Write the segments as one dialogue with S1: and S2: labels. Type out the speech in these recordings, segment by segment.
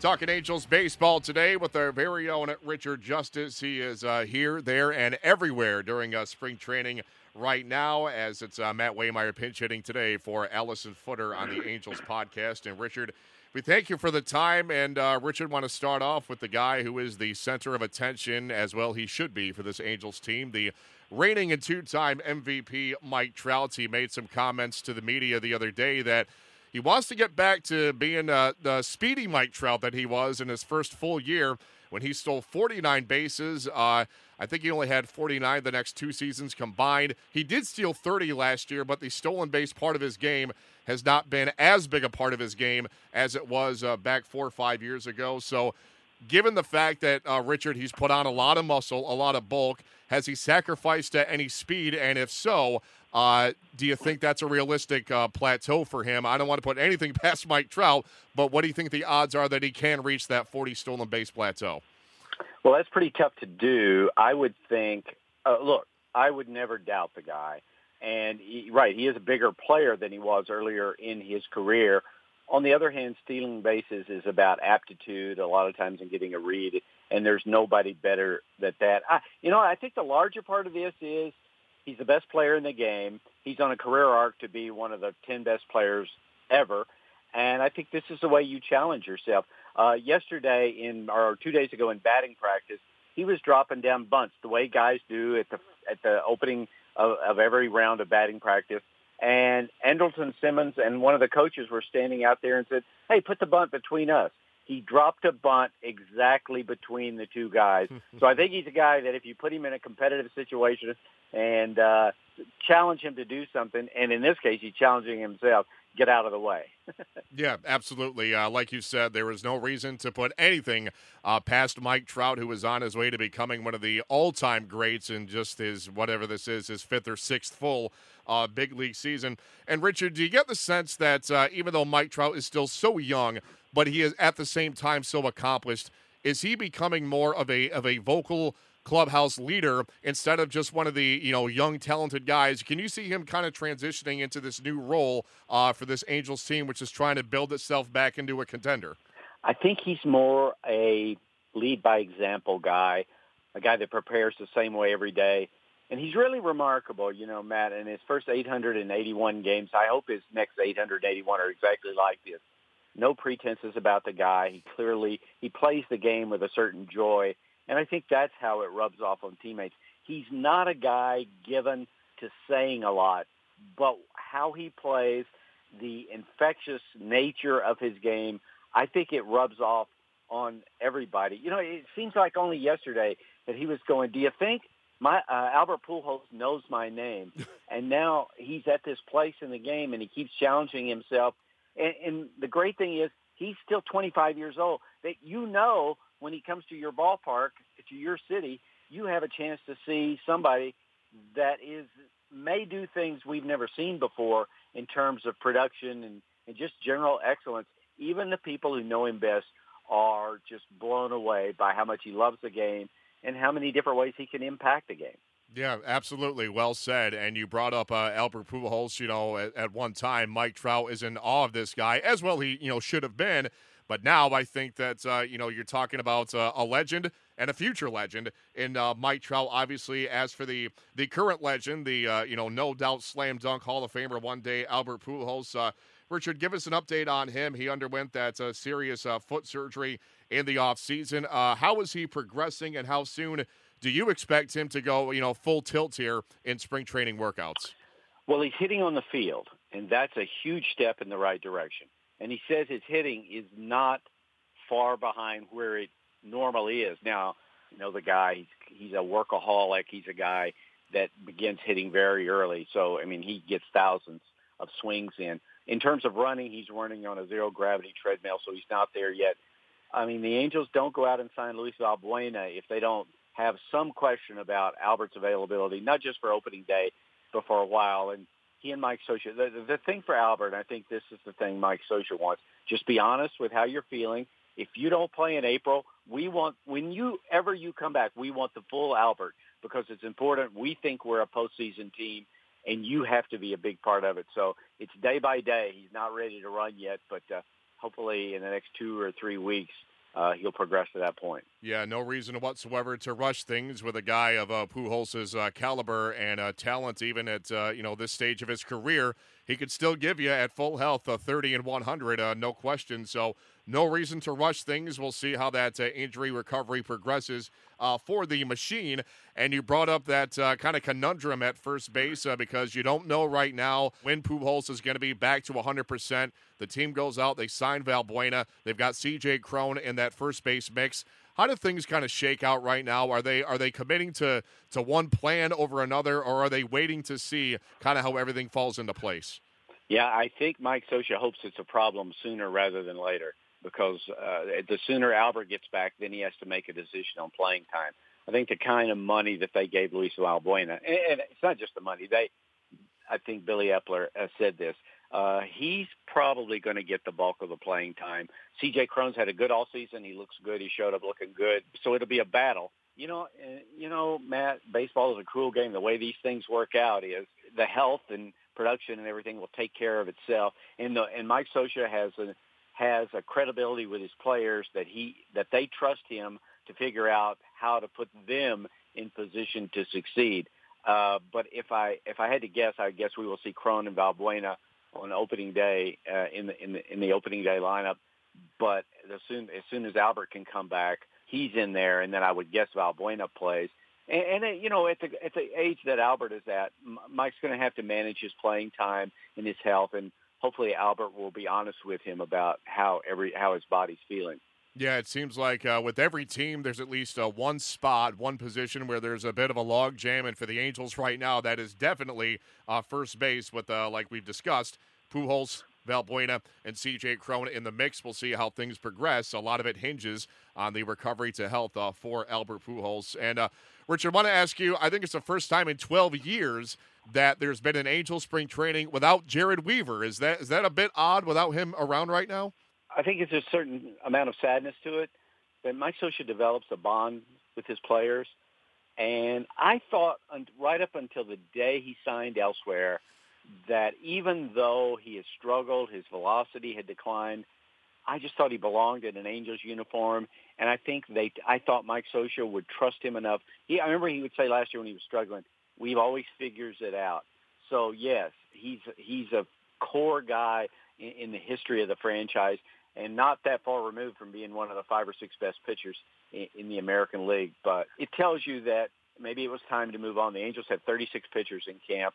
S1: Talking Angels baseball today with our very own Richard Justice. He is uh, here, there, and everywhere during uh, spring training right now, as it's uh, Matt Waymeyer pinch hitting today for Alyson Footer on the Angels podcast. And Richard, we thank you for the time. And uh, Richard, want to start off with the guy who is the center of attention, as well he should be for this Angels team, the reigning and two-time MVP Mike Trout. He made some comments to the media the other day that he wants to get back to being uh, the speedy Mike Trout that he was in his first full year when he stole 49 bases. Uh, I think he only had 49 the next two seasons combined. He did steal 30 last year, but the stolen base part of his game has not been as big a part of his game as it was uh, back four or five years ago. So, given the fact that uh, Richard, he's put on a lot of muscle, a lot of bulk, has he sacrificed any speed? And if so, uh, do you think that's a realistic uh, plateau for him? I don't want to put anything past Mike Trout, but what do you think the odds are that he can reach that 40 stolen base plateau?
S2: Well, that's pretty tough to do. I would think, uh, look, I would never doubt the guy. And he, right, he is a bigger player than he was earlier in his career. On the other hand, stealing bases is about aptitude a lot of times in getting a read, and there's nobody better at that. I, you know, I think the larger part of this is – He's the best player in the game. He's on a career arc to be one of the 10 best players ever. And I think this is the way you challenge yourself. Uh, yesterday in, or two days ago in batting practice, he was dropping down bunts the way guys do at the, at the opening of, of every round of batting practice. And Andrelton Simmons and one of the coaches were standing out there and said, hey, put the bunt between us. He dropped a bunt exactly between the two guys. so I think he's a guy that if you put him in a competitive situation and uh, challenge him to do something, and in this case, he's challenging himself, get out of the way.
S1: yeah, absolutely. Uh, like you said, there was no reason to put anything uh, past Mike Trout, who was on his way to becoming one of the all-time greats in just his whatever this is, his fifth or sixth full uh, big league season. And Richard, do you get the sense that uh, even though Mike Trout is still so young, but he is at the same time so accomplished. Is he becoming more of a of a vocal clubhouse leader instead of just one of the you know young talented guys? Can you see him kind of transitioning into this new role uh, for this Angels team, which is trying to build itself back into a contender?
S2: I think he's more a lead by example guy, a guy that prepares the same way every day. And he's really remarkable, you know, Matt. In his first 881 games, I hope his next 881 are exactly like this no pretenses about the guy. He clearly he plays the game with a certain joy, and I think that's how it rubs off on teammates. He's not a guy given to saying a lot, but how he plays, the infectious nature of his game, I think it rubs off on everybody. You know, it seems like only yesterday that he was going, "Do you think my uh, Albert Pujols knows my name?" and now he's at this place in the game, and he keeps challenging himself and, and the great thing is he's still 25 years old. That you know when he comes to your ballpark, to your city, you have a chance to see somebody that is may do things we've never seen before in terms of production and, and just general excellence. Even the people who know him best are just blown away by how much he loves the game and how many different ways he can impact the game.
S1: Yeah, absolutely. Well said. And you brought up uh, Albert Pujols. You know, at, at, one time, Mike Trout is in awe of this guy, as well. He you know should have been, but now I think that uh, you know you're talking about uh, a legend and a future legend in uh, Mike Trout. Obviously, as for the the current legend, the uh, you know no doubt slam dunk Hall of Famer one day, Albert Pujols. Uh, Richard, give us an update on him. He underwent that serious foot surgery in the off season. how is he progressing, and how soon? Do you expect him to go, you know, full tilt here in spring training workouts?
S2: Well, he's hitting on the field, and that's a huge step in the right direction. And he says his hitting is not far behind where it normally is. Now, you know, the guy, he's, he's a workaholic. He's a guy that begins hitting very early. So, I mean, he gets thousands of swings in. In terms of running, he's running on a zero gravity treadmill, so he's not there yet. I mean, the Angels don't go out and sign Luis Valbuena if they don't have some question about Albert's availability, not just for opening day, but for a while. And he and Mike Scioscia, the, the thing for Albert, I think this is the thing Mike Scioscia wants, just be honest with how you're feeling. If you don't play in April, we want, when you ever you come back, we want the full Albert because it's important. We think we're a postseason team and you have to be a big part of it. So it's day by day. He's not ready to run yet, but uh, hopefully in the next two or three weeks, uh, he'll progress to that point.
S1: Yeah, no reason whatsoever to rush things with a guy of uh, Pujols' uh, caliber and uh, talent, even at uh, you know this stage of his career. He could still give you at full health a 30 and 100, uh, no question. So no reason to rush things. We'll see how that uh, injury recovery progresses uh, for the machine. And you brought up that kind of conundrum at first base because you don't know right now when Pujols is going to be back to 100%. The team goes out, they sign Valbuena. They've got C.J. Cron in that first base mix. How do things kind of shake out right now? Are they are they committing to to one plan over another, or are they waiting to see kind of how everything falls into place?
S2: Yeah, I think Mike Scioscia hopes it's a problem sooner rather than later because uh, the sooner Albert gets back, then he has to make a decision on playing time. I think the kind of money that they gave Luis Valbuena, and, and it's not just the money. They, I think Billy Eppler uh, said this. Uh, he's probably going to get the bulk of the playing time. C.J. Cron's had a good all season. He looks good. He showed up looking good. So it'll be a battle. You know, uh, you know, Matt. Baseball is a cruel game. The way these things work out is the health and production and everything will take care of itself. And the and Mike Scioscia has a has a credibility with his players that he that they trust him to figure out how to put them in position to succeed. Uh, but if I if I had to guess, I guess we will see Cron and Valbuena on opening day uh, in the in the in the opening day lineup. But as soon as soon as Albert can come back, he's in there, and then I would guess Valbuena plays. And, and uh, you know, at the at the age that Albert is at, Mike's going to have to manage his playing time and his health, and hopefully Albert will be honest with him about how every how his body's feeling.
S1: Yeah, it seems like uh, with every team, there's at least uh, one spot, one position where there's a bit of a log jam. And for the Angels right now, that is definitely uh, first base with, uh, like we've discussed, Pujols, Valbuena, and C.J. Cron in the mix. We'll see how things progress. A lot of it hinges on the recovery to health uh, for Albert Pujols. And uh, Richard, I want to ask you, I think it's the first time in 12 years that there's been an Angel spring training without Jered Weaver. Is that is that a bit odd without him around right now?
S2: I think it's a certain amount of sadness to it that Mike Scioscia develops a bond with his players. And I thought right up until the day he signed elsewhere that even though he had struggled, his velocity had declined, I just thought he belonged in an Angels uniform. And I think they, I thought Mike Scioscia would trust him enough. He, I remember he would say last year when he was struggling, we've always figures it out. So yes, he's, he's a core guy in, in the history of the franchise and not that far removed from being one of the five or six best pitchers in, in the American League. But it tells you that maybe it was time to move on. The Angels had 36 pitchers in camp.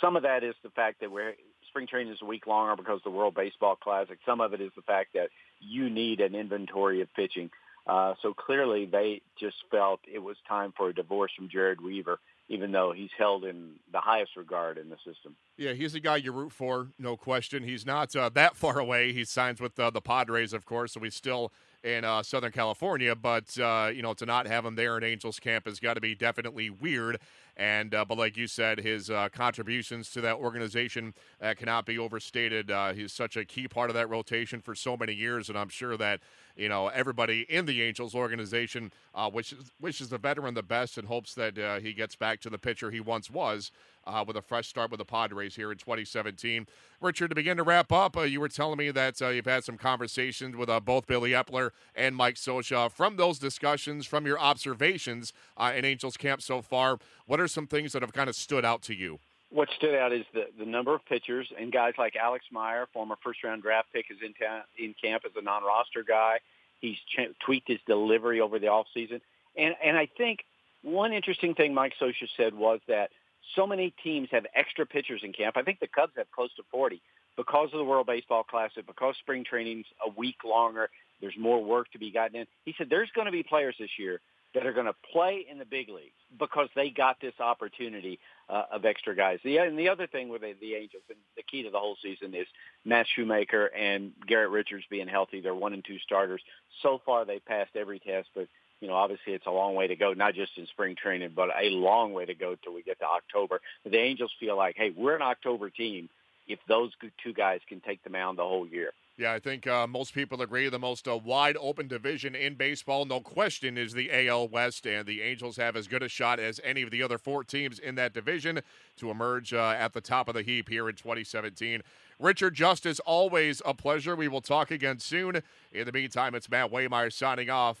S2: Some of that is the fact that we're spring training is a week longer because of the World Baseball Classic. Some of it is the fact that you need an inventory of pitching. Uh, so clearly they just felt it was time for a divorce from Jered Weaver even though he's held in the highest regard in the system.
S1: Yeah, he's a guy you root for, no question. He's not uh, that far away. He signs with uh, the Padres, of course, so he's still in uh, Southern California. But uh, you know, to not have him there in Angels camp has got to be definitely weird. And uh, but like you said, his uh, contributions to that organization uh, cannot be overstated. Uh, he's such a key part of that rotation for so many years, and I'm sure that you know everybody in the Angels organization uh, wishes wishes the veteran the best and hopes that uh, he gets back to the pitcher he once was uh, with a fresh start with the Padres here in 2017. Richard, to begin to wrap up, uh, you were telling me that uh, you've had some conversations with uh, both Billy Eppler and Mike Scioscia. From those discussions, from your observations uh, in Angels camp so far, what are some things that have kind of stood out to you?
S2: What stood out is the, the number of pitchers and guys like Alex Meyer, former first-round draft pick, is in, ta- in camp as a non-roster guy. He's ch- tweaked his delivery over the offseason. And, and I think one interesting thing Mike Scioscia said was that – so many teams have extra pitchers in camp. I think the Cubs have close to 40 because of the World Baseball Classic, because spring training's a week longer. There's more work to be gotten in. He said there's going to be players this year that are going to play in the big leagues because they got this opportunity uh, of extra guys. The, and the other thing with the, the Angels, and the key to the whole season is Matt Shoemaker and Garrett Richards being healthy. They're one and two starters. So far, they passed every test, but you know, obviously it's a long way to go, not just in spring training, but a long way to go till we get to October. The Angels feel like, hey, we're an October team if those two guys can take the mound the whole year.
S1: Yeah, I think uh, most people agree the most uh, wide open division in baseball, no question, is the AL West, and the Angels have as good a shot as any of the other four teams in that division to emerge uh, at the top of the heap here in 2017. Richard Justice, always a pleasure. We will talk again soon. In the meantime, it's Matt Waymeyer signing off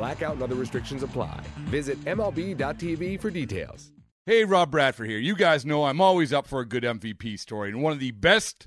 S3: Blackout and other restrictions apply. Visit MLB.tv for details.
S4: Hey, Rob Bradford here. You guys know I'm always up for a good MVP story, and one of the best